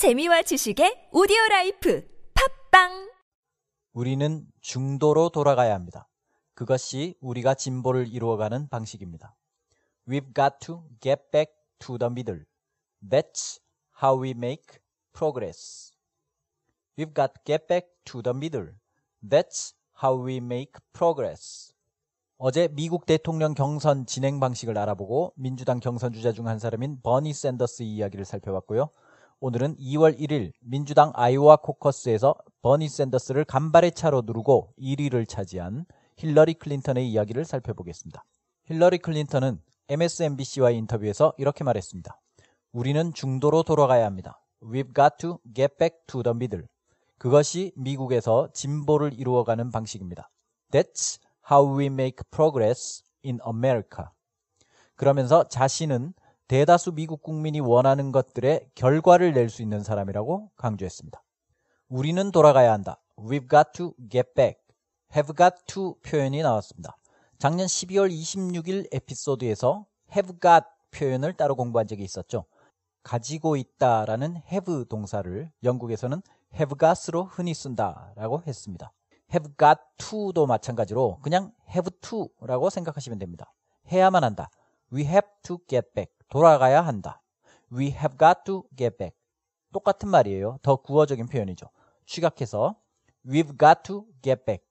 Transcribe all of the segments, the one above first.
재미와 지식의 오디오 라이프 팟빵 우리는 중도로 돌아가야 합니다. 그것이 우리가 진보를 이루어가는 방식입니다. We've got to get back to the middle. That's how we make progress. We've got to get back to the middle. That's how we make progress. 어제 미국 대통령 경선 진행 방식을 알아보고 민주당 경선 주자 중 한 사람인 버니 샌더스 이야기를 살펴봤고요. 오늘은 2월 1일 민주당 아이오와 코커스에서 버니 샌더스를 간발의 차로 누르고 1위를 차지한 힐러리 클린턴의 이야기를 살펴보겠습니다. 힐러리 클린턴은 MSNBC와의 인터뷰에서 이렇게 말했습니다. 우리는 중도로 돌아가야 합니다. We've got to get back to the middle. 그것이 미국에서 진보를 이루어가는 방식입니다. That's how we make progress in America. 그러면서 자신은 대다수 미국 국민이 원하는 것들의 결과를 낼 수 있는 사람이라고 강조했습니다. 우리는 돌아가야 한다. We've got to get back. have got to 표현이 나왔습니다. 작년 12월 26일 에피소드에서 have got 표현을 따로 공부한 적이 있었죠. 가지고 있다라는 have 동사를 영국에서는 have got으로 흔히 쓴다라고 했습니다. have got to도 마찬가지로 그냥 have to라고 생각하시면 됩니다. 해야만 한다. We have to get back. 돌아가야 한다. We have got to get back. 똑같은 말이에요. 더 구어적인 표현이죠. 취각해서 We've got to get back.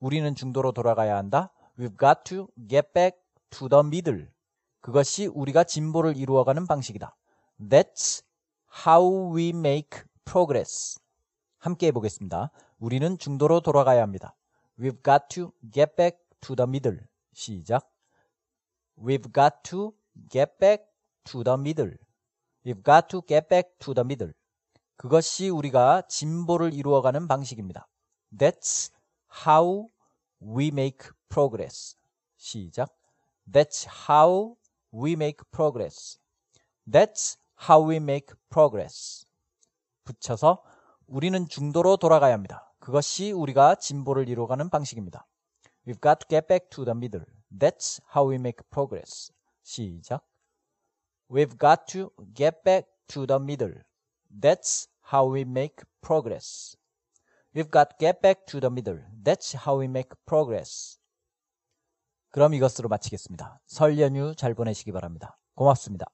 우리는 중도로 돌아가야 한다. We've got to get back to the middle. 그것이 우리가 진보를 이루어가는 방식이다. That's how we make progress. 함께 해보겠습니다. 우리는 중도로 돌아가야 합니다. We've got to get back to the middle. 시작. We've got to get back to the middle. We've got to get back to the middle. 그것이 우리가 진보를 이루어가는 방식입니다. That's how we make progress. 시작. That's how we make progress. That's how we make progress. 붙여서 우리는 중도로 돌아가야 합니다. 그것이 우리가 진보를 이루어가는 방식입니다. We've got to get back to the middle. That's how we make progress. 시작. We've got to get back to the middle. That's how we make progress. We've got to get back to the middle. That's how we make progress. 그럼 이것으로 마치겠습니다. 설 연휴 잘 보내시기 바랍니다. 고맙습니다.